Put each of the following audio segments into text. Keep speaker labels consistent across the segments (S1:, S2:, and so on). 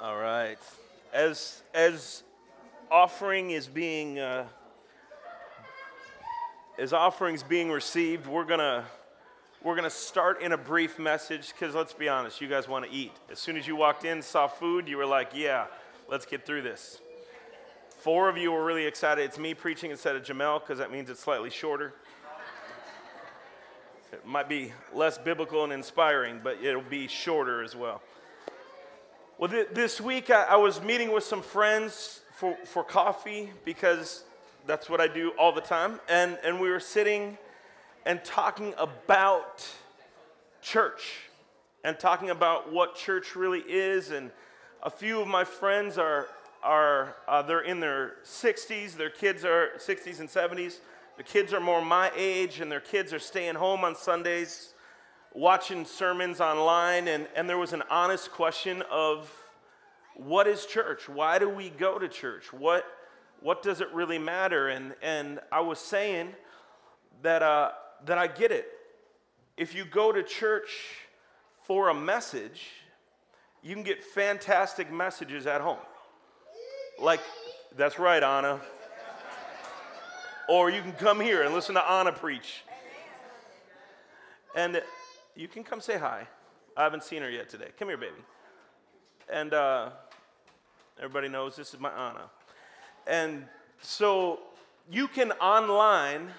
S1: All right. As as offering is being uh, as offerings being received, we're gonna we're gonna start in a brief message because let's be honest, you guys want to eat. As soon as you walked in, saw food, you were like, "Yeah, let's get through this." Four of you were really excited. It's me preaching instead of Jamel because that means it's slightly shorter. It might be less biblical and inspiring, but it'll be shorter as well. Well, th- this week I-, I was meeting with some friends for, for coffee because that's what I do all the time. And, and we were sitting and talking about church and talking about what church really is. And a few of my friends are, are uh, they're in their 60s, their kids are 60s and 70s. The kids are more my age, and their kids are staying home on Sundays, watching sermons online. And, and there was an honest question of what is church? Why do we go to church? What, what does it really matter? And, and I was saying that, uh, that I get it. If you go to church for a message, you can get fantastic messages at home. Like, that's right, Anna. Or you can come here and listen to Anna preach. And you can come say hi. I haven't seen her yet today. Come here, baby. And uh, everybody knows this is my Anna. And so you can online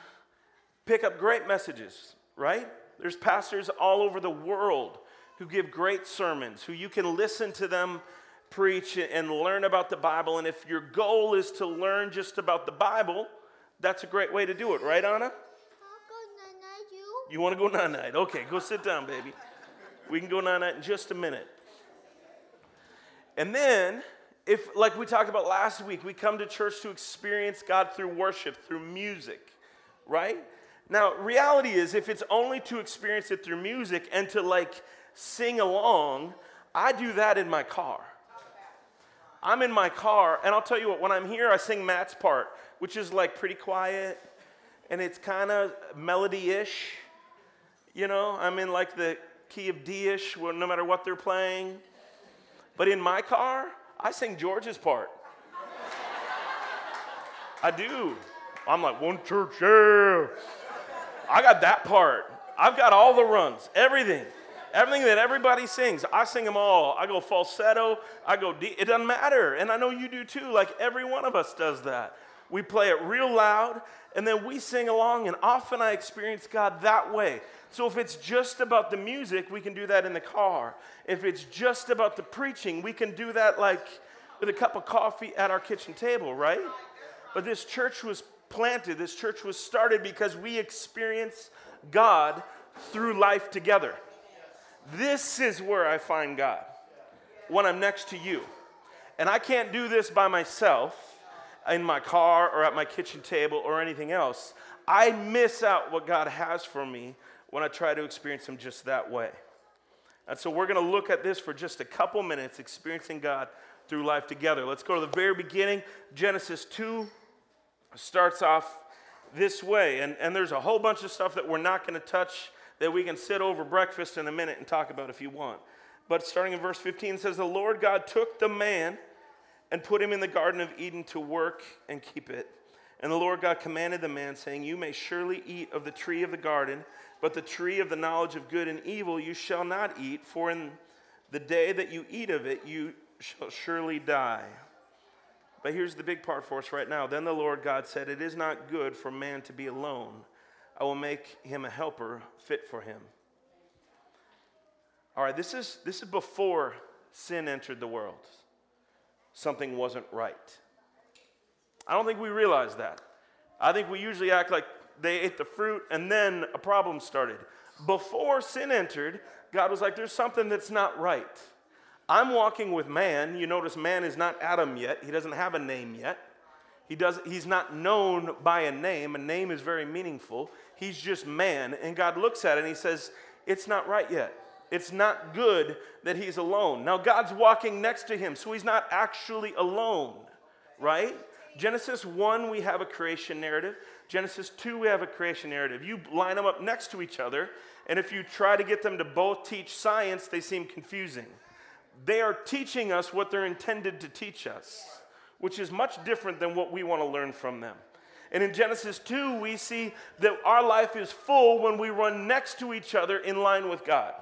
S1: pick up great messages, right? There's pastors all over the world who give great sermons, who you can listen to them preach and learn about the Bible. And if your goal is to learn just about the Bible, that's a great way to do it, right, Anna? You want to go night night? Okay, go sit down, baby. We can go night night in just a minute. And then, if, like we talked about last week, we come to church to experience God through worship, through music, right? Now, reality is, if it's only to experience it through music and to like sing along, I do that in my car. I'm in my car, and I'll tell you what, when I'm here, I sing Matt's part, which is like pretty quiet, and it's kind of melody ish. You know, I'm in like the key of D ish, no matter what they're playing. But in my car, I sing George's part. I do. I'm like, one church, yeah. I got that part. I've got all the runs, everything. Everything that everybody sings, I sing them all. I go falsetto, I go deep. It doesn't matter. And I know you do too. Like every one of us does that. We play it real loud and then we sing along. And often I experience God that way. So if it's just about the music, we can do that in the car. If it's just about the preaching, we can do that like with a cup of coffee at our kitchen table, right? But this church was planted, this church was started because we experience God through life together. This is where I find God when I'm next to you. And I can't do this by myself in my car or at my kitchen table or anything else. I miss out what God has for me when I try to experience Him just that way. And so we're going to look at this for just a couple minutes, experiencing God through life together. Let's go to the very beginning. Genesis 2 starts off this way. And, and there's a whole bunch of stuff that we're not going to touch that we can sit over breakfast in a minute and talk about if you want. But starting in verse 15 says, The Lord God took the man and put him in the Garden of Eden to work and keep it. And the Lord God commanded the man, saying, You may surely eat of the tree of the garden, but the tree of the knowledge of good and evil you shall not eat, for in the day that you eat of it, you shall surely die. But here's the big part for us right now. Then the Lord God said, It is not good for man to be alone. I will make him a helper fit for him. All right, this is, this is before sin entered the world. Something wasn't right. I don't think we realize that. I think we usually act like they ate the fruit and then a problem started. Before sin entered, God was like, there's something that's not right. I'm walking with man. You notice man is not Adam yet, he doesn't have a name yet. He does, he's not known by a name. A name is very meaningful. He's just man. And God looks at it and he says, It's not right yet. It's not good that he's alone. Now, God's walking next to him, so he's not actually alone, right? Genesis 1, we have a creation narrative. Genesis 2, we have a creation narrative. You line them up next to each other, and if you try to get them to both teach science, they seem confusing. they are teaching us what they're intended to teach us, which is much different than what we want to learn from them. And in Genesis 2, we see that our life is full when we run next to each other in line with God.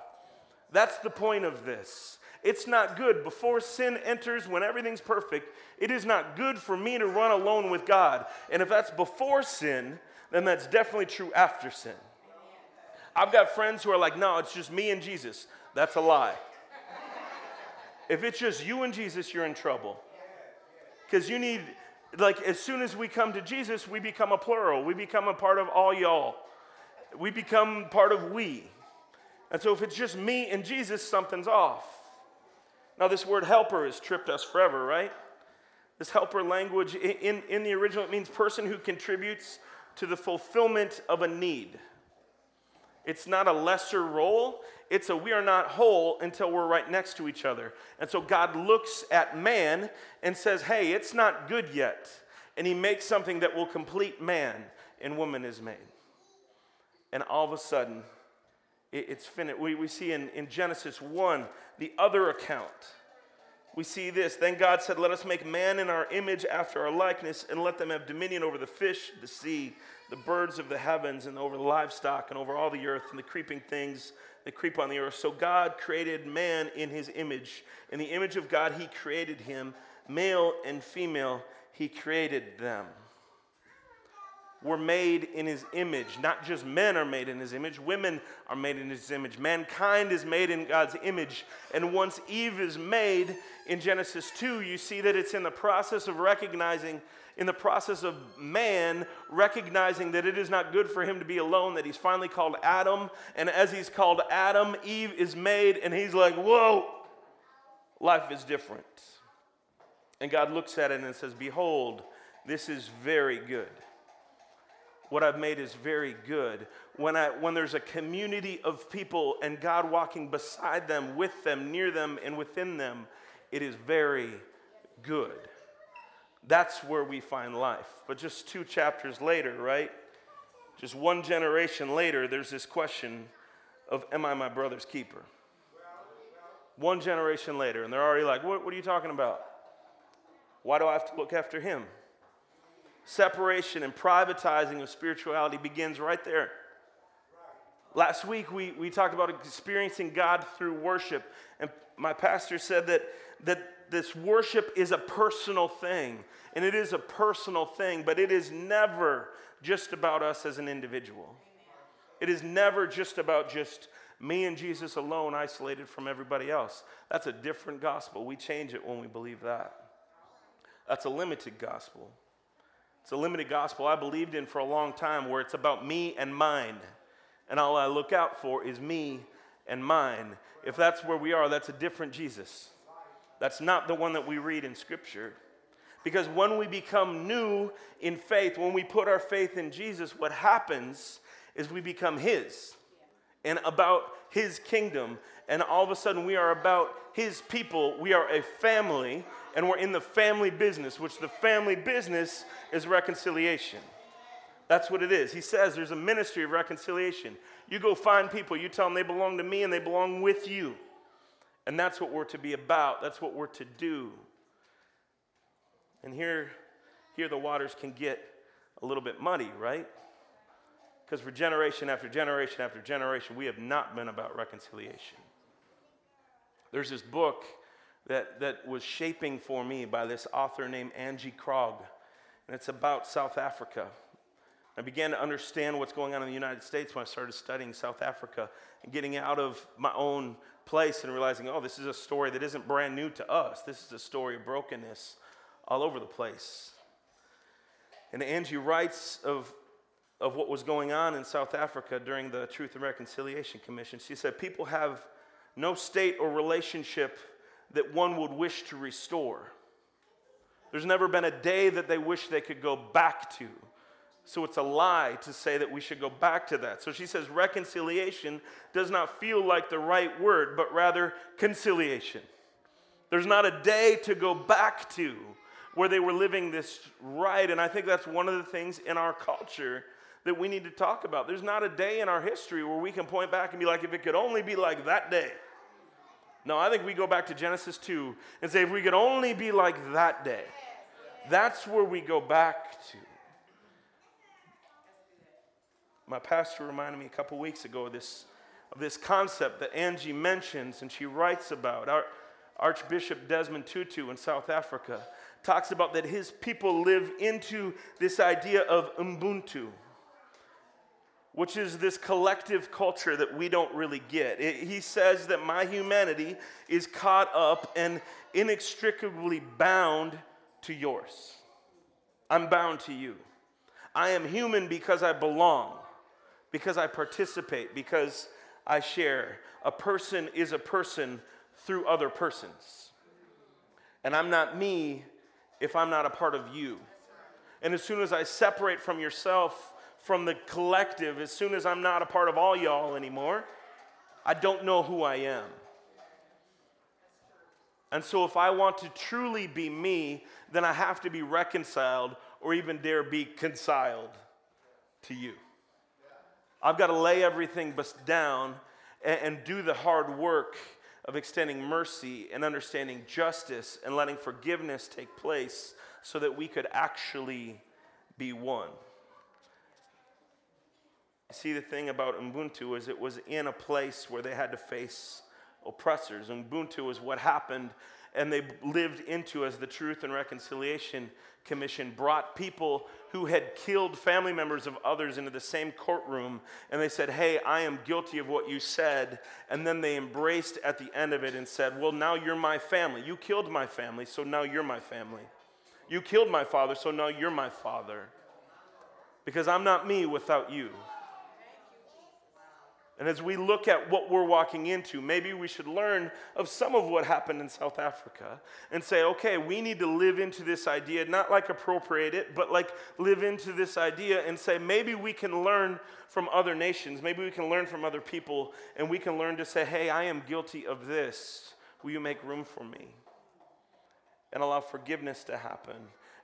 S1: That's the point of this. It's not good. Before sin enters, when everything's perfect, it is not good for me to run alone with God. And if that's before sin, then that's definitely true after sin. I've got friends who are like, no, it's just me and Jesus. That's a lie. if it's just you and Jesus, you're in trouble. Because you need, like, as soon as we come to Jesus, we become a plural. We become a part of all y'all. We become part of we. And so if it's just me and Jesus, something's off. Now, this word helper has tripped us forever, right? This helper language in, in the original, it means person who contributes to the fulfillment of a need. It's not a lesser role, it's a we are not whole until we're right next to each other. And so God looks at man and says, hey, it's not good yet. And he makes something that will complete man, and woman is made. And all of a sudden, it's finished. We, we see in, in Genesis 1, the other account. We see this. Then God said, Let us make man in our image after our likeness, and let them have dominion over the fish, the sea, the birds of the heavens, and over the livestock, and over all the earth, and the creeping things that creep on the earth. So God created man in his image. In the image of God, he created him. Male and female, he created them were made in his image. Not just men are made in his image, women are made in his image. Mankind is made in God's image. And once Eve is made in Genesis 2, you see that it's in the process of recognizing, in the process of man recognizing that it is not good for him to be alone, that he's finally called Adam. And as he's called Adam, Eve is made, and he's like, whoa, life is different. And God looks at it and says, Behold, this is very good what I've made is very good. When, I, when there's a community of people and God walking beside them, with them, near them, and within them, it is very good. That's where we find life. But just two chapters later, right? Just one generation later, there's this question of, Am I my brother's keeper? One generation later, and they're already like, What, what are you talking about? Why do I have to look after him? Separation and privatizing of spirituality begins right there. Last week, we, we talked about experiencing God through worship, and my pastor said that, that this worship is a personal thing, and it is a personal thing, but it is never just about us as an individual. It is never just about just me and Jesus alone, isolated from everybody else. That's a different gospel. We change it when we believe that. That's a limited gospel. It's a limited gospel I believed in for a long time where it's about me and mine. And all I look out for is me and mine. If that's where we are, that's a different Jesus. That's not the one that we read in Scripture. Because when we become new in faith, when we put our faith in Jesus, what happens is we become His and about His kingdom. And all of a sudden, we are about His people. We are a family and we're in the family business, which the family business is reconciliation. That's what it is. He says there's a ministry of reconciliation. You go find people, you tell them they belong to me and they belong with you. And that's what we're to be about, that's what we're to do. And here, here the waters can get a little bit muddy, right? Because for generation after generation after generation, we have not been about reconciliation. There's this book that, that was shaping for me by this author named Angie Krog. And it's about South Africa. I began to understand what's going on in the United States when I started studying South Africa and getting out of my own place and realizing, oh, this is a story that isn't brand new to us. This is a story of brokenness all over the place. And Angie writes of, of what was going on in South Africa during the Truth and Reconciliation Commission. She said, People have no state or relationship that one would wish to restore. There's never been a day that they wish they could go back to. So it's a lie to say that we should go back to that. So she says reconciliation does not feel like the right word, but rather conciliation. There's not a day to go back to where they were living this right. And I think that's one of the things in our culture that we need to talk about. There's not a day in our history where we can point back and be like, if it could only be like that day. No, I think we go back to Genesis 2 and say, if we could only be like that day, that's where we go back to. My pastor reminded me a couple weeks ago of this, of this concept that Angie mentions and she writes about. Our Archbishop Desmond Tutu in South Africa talks about that his people live into this idea of Ubuntu which is this collective culture that we don't really get. It, he says that my humanity is caught up and inextricably bound to yours. I'm bound to you. I am human because I belong, because I participate, because I share. A person is a person through other persons. And I'm not me if I'm not a part of you. And as soon as I separate from yourself, from the collective as soon as I'm not a part of all y'all anymore. I don't know who I am. And so, if I want to truly be me, then I have to be reconciled or even dare be conciled to you. I've got to lay everything down and, and do the hard work of extending mercy and understanding justice and letting forgiveness take place so that we could actually be one. See, the thing about Ubuntu is it was in a place where they had to face oppressors. Ubuntu is what happened, and they lived into as the Truth and Reconciliation Commission brought people who had killed family members of others into the same courtroom, and they said, Hey, I am guilty of what you said. And then they embraced at the end of it and said, Well, now you're my family. You killed my family, so now you're my family. You killed my father, so now you're my father. Because I'm not me without you. And as we look at what we're walking into, maybe we should learn of some of what happened in South Africa and say, okay, we need to live into this idea, not like appropriate it, but like live into this idea and say, maybe we can learn from other nations, maybe we can learn from other people, and we can learn to say, hey, I am guilty of this. Will you make room for me? And allow forgiveness to happen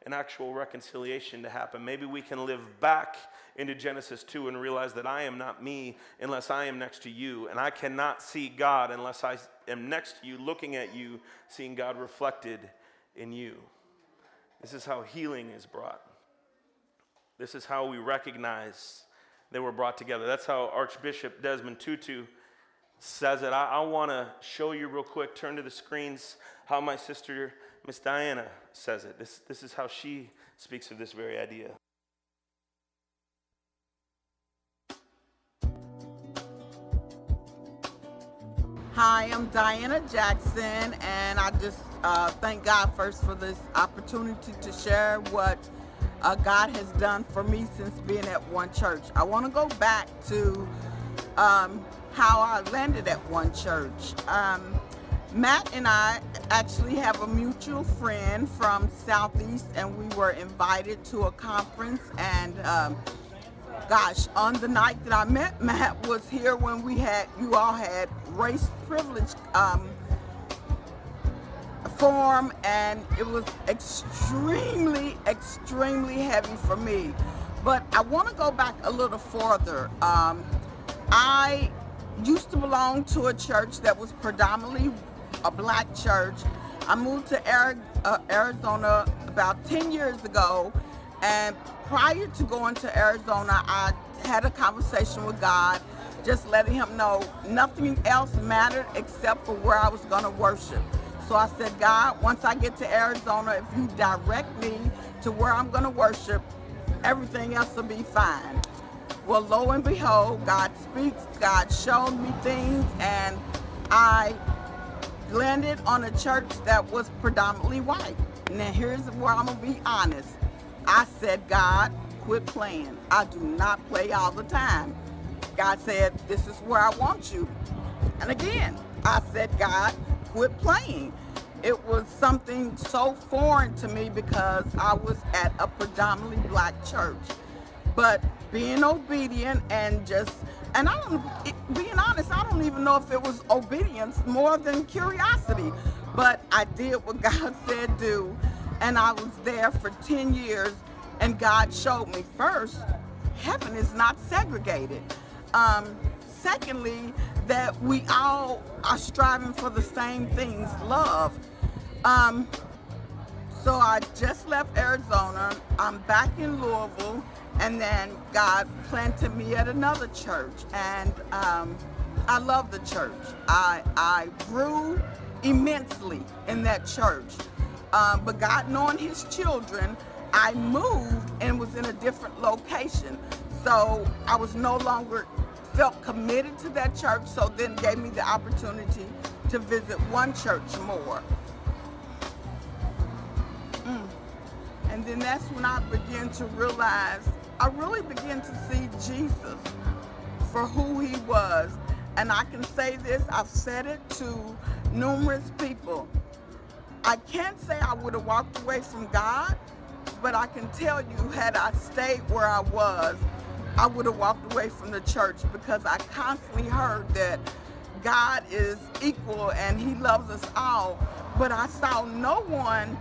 S1: an actual reconciliation to happen. Maybe we can live back into Genesis 2 and realize that I am not me unless I am next to you. And I cannot see God unless I am next to you, looking at you, seeing God reflected in you. This is how healing is brought. This is how we recognize they were brought together. That's how Archbishop Desmond Tutu says it. I, I want to show you real quick, turn to the screens, how my sister Miss Diana says it. This, this is how she speaks of this very idea.
S2: Hi, I'm Diana Jackson, and I just uh, thank God first for this opportunity to share what uh, God has done for me since being at One Church. I want to go back to um, how I landed at One Church. Um, Matt and I actually have a mutual friend from Southeast, and we were invited to a conference. And um, gosh, on the night that I met Matt was here when we had you all had race privilege um, form, and it was extremely, extremely heavy for me. But I want to go back a little further. Um, I used to belong to a church that was predominantly a black church. I moved to uh, Arizona about 10 years ago, and prior to going to Arizona, I had a conversation with God, just letting Him know nothing else mattered except for where I was going to worship. So I said, God, once I get to Arizona, if you direct me to where I'm going to worship, everything else will be fine. Well, lo and behold, God speaks, God showed me things, and I landed on a church that was predominantly white. Now, here's where I'm going to be honest. I said, God, quit playing. I do not play all the time. God said, This is where I want you. And again, I said, God, quit playing. It was something so foreign to me because I was at a predominantly black church. But being obedient and just and I don't, it, being honest, I don't even know if it was obedience more than curiosity. But I did what God said do, and I was there for 10 years. And God showed me first, heaven is not segregated. Um, secondly, that we all are striving for the same things love. Um, so I just left Arizona. I'm back in Louisville, and then God planted me at another church, and um, I love the church. I I grew immensely in that church, but God knowing His children, I moved and was in a different location. So I was no longer felt committed to that church. So then gave me the opportunity to visit one church more. Mm. And then that's when I began to realize, I really began to see Jesus for who he was. And I can say this, I've said it to numerous people. I can't say I would have walked away from God, but I can tell you, had I stayed where I was, I would have walked away from the church because I constantly heard that God is equal and he loves us all. But I saw no one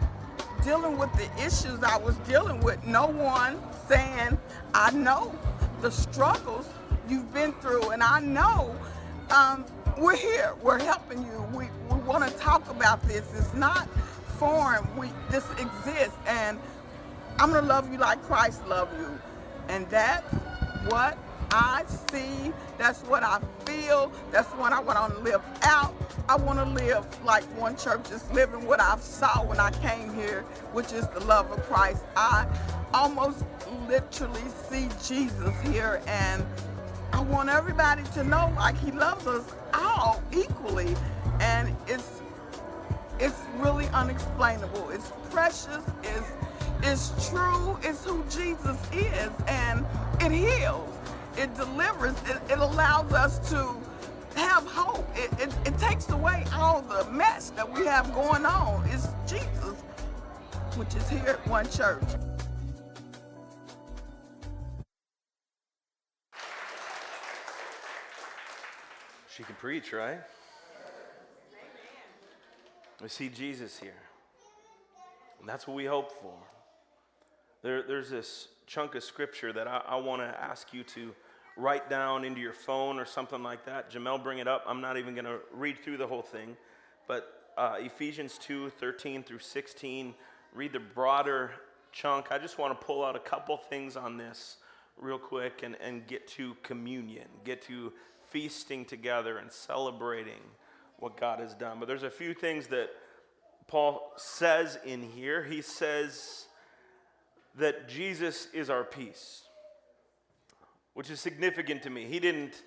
S2: dealing with the issues I was dealing with. No one saying, I know the struggles you've been through, and I know um, we're here. We're helping you. We, want to talk about this. It's not foreign. We this exists, and I'm gonna love you like Christ loved you, and that's what I see. That's what I feel. That's what I want to live out. I want to live like one church is living what I saw when I came here, which is the love of Christ. I almost literally see Jesus here, and I want everybody to know like He loves us all equally, and it's it's really unexplainable. It's precious. It's it's true. It's who Jesus is, and it heals it delivers, it, it allows us to have hope. It, it, it, takes away all the mess that we have going on. It's Jesus, which is here at One Church.
S1: She can preach, right? We see Jesus here. And that's what we hope for. There, there's this chunk of scripture that I, I want to ask you to write down into your phone or something like that. Jamel, bring it up. I'm not even going to read through the whole thing, but uh, Ephesians 2 13 through 16, read the broader chunk. I just want to pull out a couple things on this real quick and, and get to communion, get to feasting together and celebrating what God has done. But there's a few things that Paul says in here. He says that Jesus is our peace which is significant to me. He didn't,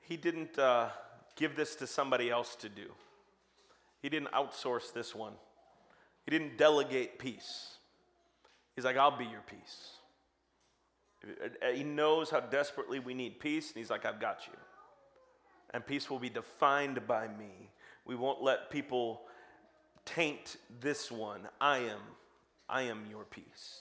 S1: he didn't uh, give this to somebody else to do, he didn't outsource this one, he didn't delegate peace. He's like, I'll be your peace. He knows how desperately we need peace, and he's like, I've got you. And peace will be defined by me. We won't let people taint this one. I am, I am your peace.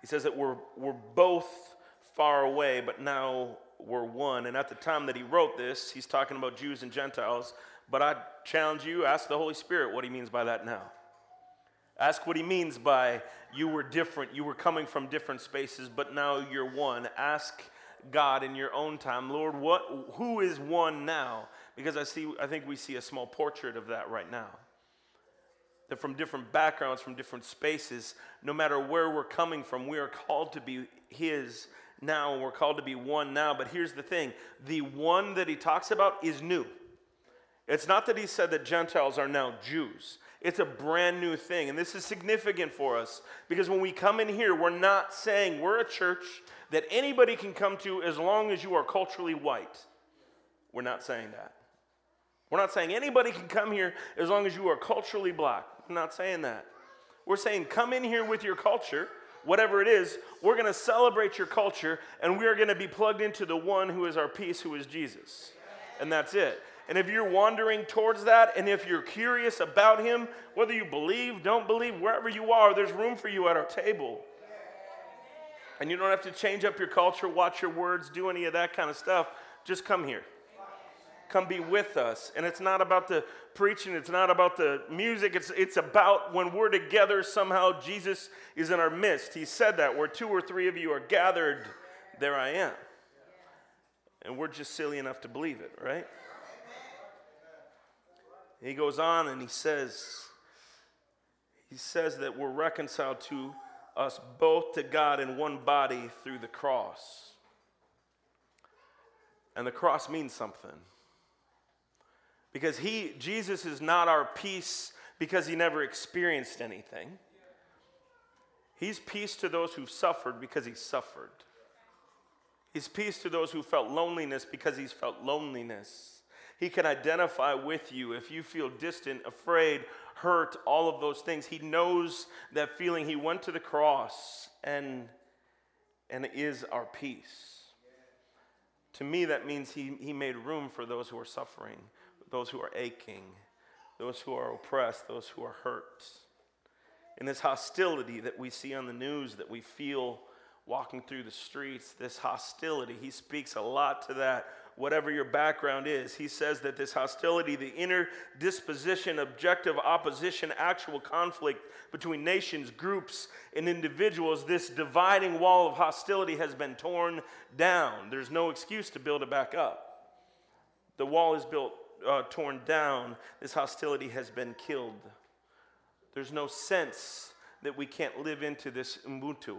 S1: He says that we're, we're both far away, but now we're one. And at the time that he wrote this, he's talking about Jews and Gentiles. But I challenge you, ask the Holy Spirit what he means by that now. Ask what he means by you were different, you were coming from different spaces, but now you're one. Ask God in your own time, Lord, what who is one now? Because I see I think we see a small portrait of that right now that from different backgrounds, from different spaces, no matter where we're coming from, we are called to be His now. and We're called to be one now. But here's the thing the one that He talks about is new. It's not that He said that Gentiles are now Jews. It's a brand new thing. And this is significant for us because when we come in here, we're not saying we're a church that anybody can come to as long as you are culturally white. We're not saying that. We're not saying anybody can come here as long as you are culturally black. I'm not saying that. We're saying come in here with your culture, whatever it is. We're going to celebrate your culture, and we are going to be plugged into the one who is our peace, who is Jesus. And that's it. And if you're wandering towards that, and if you're curious about him, whether you believe, don't believe, wherever you are, there's room for you at our table. And you don't have to change up your culture, watch your words, do any of that kind of stuff. Just come here come be with us. And it's not about the preaching, it's not about the music, it's, it's about when we're together, somehow Jesus is in our midst. He said that where two or three of you are gathered, there I am. And we're just silly enough to believe it, right? He goes on and he says, he says that we're reconciled to us both to God in one body through the cross. And the cross means something. Because he, Jesus is not our peace because he never experienced anything. He's peace to those who've suffered because he suffered. He's peace to those who felt loneliness because he's felt loneliness. He can identify with you if you feel distant, afraid, hurt, all of those things. He knows that feeling. He went to the cross and, and is our peace. To me, that means he, he made room for those who are suffering, those who are aching, those who are oppressed, those who are hurt. In this hostility that we see on the news, that we feel walking through the streets, this hostility, he speaks a lot to that whatever your background is. He says that this hostility, the inner disposition, objective opposition, actual conflict between nations, groups, and individuals, this dividing wall of hostility has been torn down. There's no excuse to build it back up. The wall is built, uh, torn down. This hostility has been killed. There's no sense that we can't live into this Ubuntu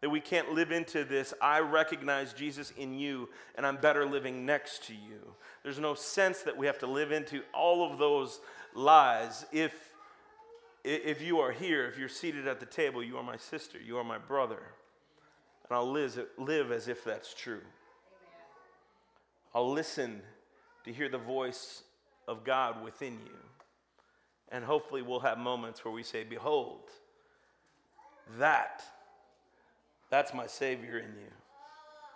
S1: that we can't live into this, I recognize Jesus in you and I'm better living next to you. There's no sense that we have to live into all of those lies. If, if you are here, if you're seated at the table, you are my sister, you are my brother. And I'll live, live as if that's true. I'll listen to hear the voice of God within you. And hopefully, we'll have moments where we say, Behold, that that's my Savior in you.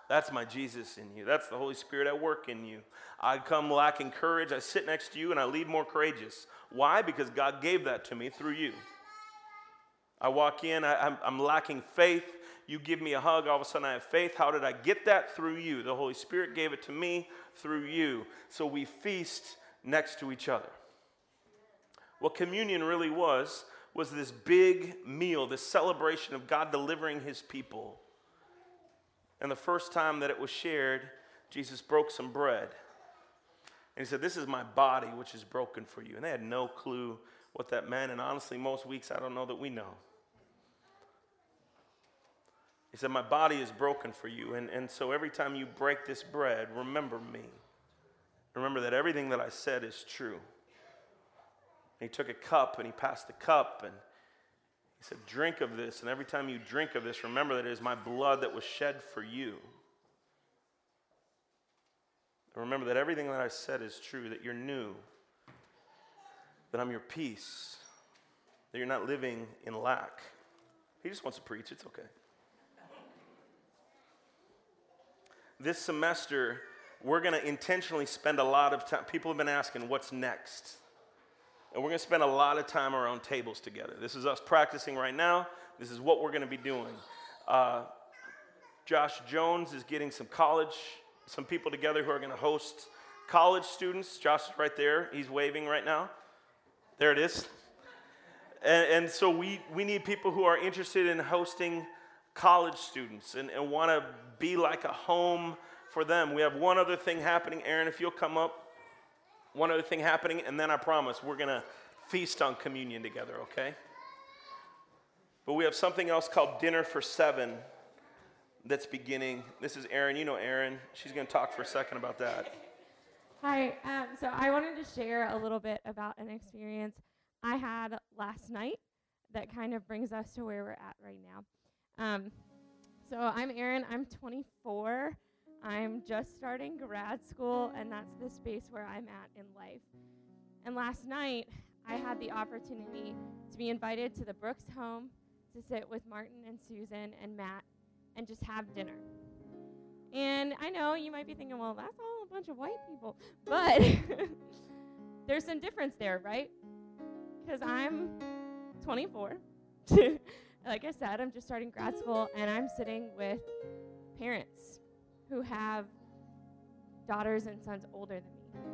S1: That's my Jesus in you. That's the Holy Spirit at work in you. I come lacking courage. I sit next to you and I leave more courageous. Why? Because God gave that to me through you. I walk in, I, am lacking faith. You give me a hug, all of a sudden I have faith. How did I get that? Through you. The Holy Spirit gave it to me through you. So we feast next to each other. What communion really was was this big meal, this celebration of God delivering his people. And the first time that it was shared, Jesus broke some bread. And he said, This is my body, which is broken for you. And they had no clue what that meant. And honestly, most weeks, I don't know that we know. He said, My body is broken for you. And, and so every time you break this bread, remember me. Remember that everything that I said is true. And he took a cup and he passed the cup and he said, Drink of this. And every time you drink of this, remember that it is my blood that was shed for you. And remember that everything that I said is true, that you're new, that I'm your peace, that you're not living in lack. He just wants to preach, it's okay. This semester, we're going to intentionally spend a lot of time. People have been asking, what's next? And we're going to spend a lot of time around tables together. This is us practicing right now. This is what we're going to be doing. Uh, Josh Jones is getting some college, some people together who are going to host college students. Josh is right there. He's waving right now. There it is. And, and so we, we need people who are interested in hosting college students and, and want to be like a home for them. We have one other thing happening. Erin, if you'll come up one other thing happening, and then I promise we're going to feast on communion together, okay? But we have something else called Dinner for Seven that's beginning. This is Erin. You know Erin. She's going to talk for a second about that.
S3: Hi. Um, so I wanted to share a little bit about an experience I had last night that kind of brings us to where we're at right now. Um, so I'm Erin. I'm 24. I'm just starting grad school, and that's the space where I'm at in life. And last night, I had the opportunity to be invited to the Brooks home to sit with Martin and Susan and Matt and just have dinner. And I know you might be thinking, well, that's all a bunch of white people. But there's some difference there, right? Because I'm 24. like I said, I'm just starting grad school, and I'm sitting with parents who have daughters and sons older than me.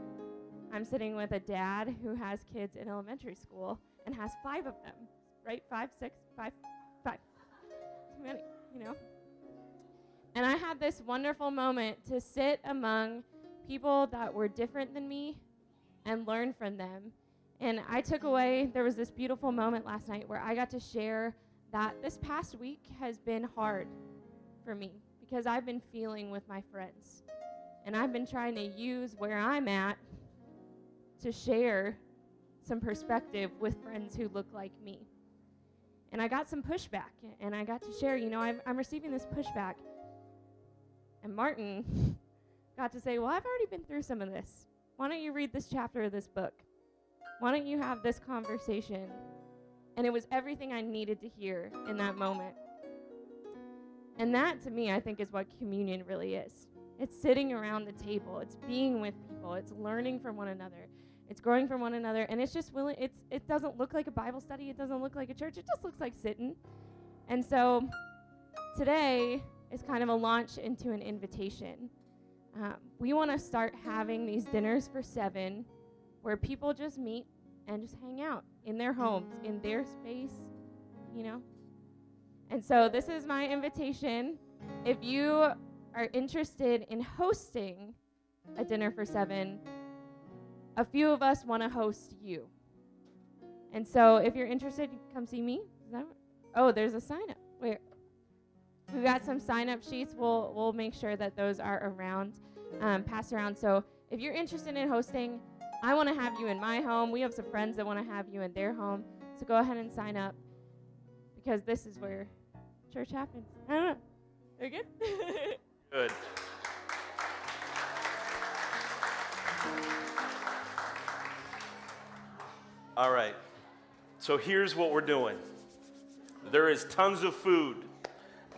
S3: I'm sitting with a dad who has kids in elementary school and has five of them, right? Five, six, five, five. Too many, you know? And I had this wonderful moment to sit among people that were different than me and learn from them. And I took away, there was this beautiful moment last night where I got to share that this past week has been hard for me because I've been feeling with my friends. And I've been trying to use where I'm at to share some perspective with friends who look like me. And I got some pushback, and I got to share, you know, I'm, I'm receiving this pushback. And Martin got to say, Well, I've already been through some of this. Why don't you read this chapter of this book? Why don't you have this conversation? And it was everything I needed to hear in that moment. And that, to me, I think is what communion really is. It's sitting around the table, it's being with people, it's learning from one another, it's growing from one another, and it's just willing. It's it doesn't look like a Bible study, it doesn't look like a church, it just looks like sitting. And so today is kind of a launch into an invitation. Um, we want to start having these dinners for seven, where people just meet and just hang out in their homes, in their space, you know. And so this is my invitation. If you are interested in hosting a dinner for seven, a few of us want to host you. And so if you're interested, come see me. oh, there's a sign up. Wait. We got some sign up sheets. We'll we'll make sure that those are around, um, passed around. So if you're interested in hosting, I want to have you in my home. We have some friends that want to have you in their home. So go ahead and sign up because this is where church happens. I don't know. You good?
S1: Good. All right. So here's what we're doing there is tons of food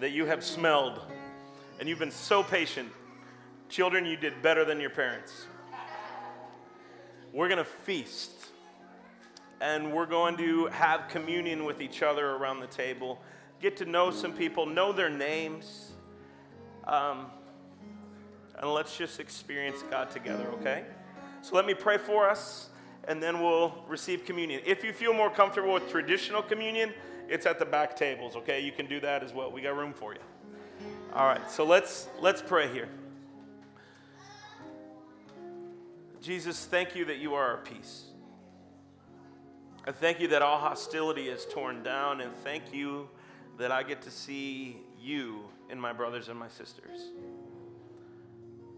S1: that you have smelled, and you've been so patient. Children, you did better than your parents. We're going to feast, and we're going to have communion with each other around the table, get to know some people, know their names um, and let's just experience God together, okay? So let me pray for us, and then we'll receive communion. If you feel more comfortable with traditional communion, it's at the back tables, okay? You can do that as well. We got room for you. All right, so let's let's pray here. Jesus, thank you that you are our peace. I thank you that all hostility is torn down, and thank you that I get to see you in my brothers and my sisters.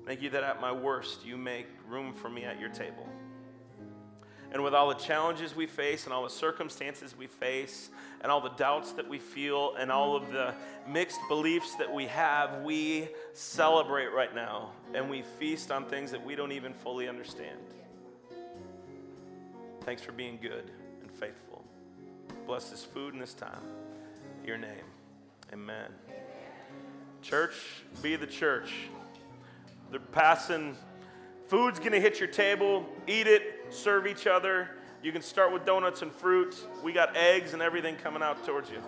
S1: Thank you that at my worst, you make room for me at your table. And with all the challenges we face, and all the circumstances we face, and all the doubts that we feel, and all of the mixed beliefs that we have, we celebrate right now and we feast on things that we don't even fully understand. Thanks for being good faithful. Bless this food and this time. Your name, amen. Church, be the church. They're passing, food's gonna hit your table, eat it, serve each other. You can start with donuts and fruit. We got eggs and everything coming out towards you.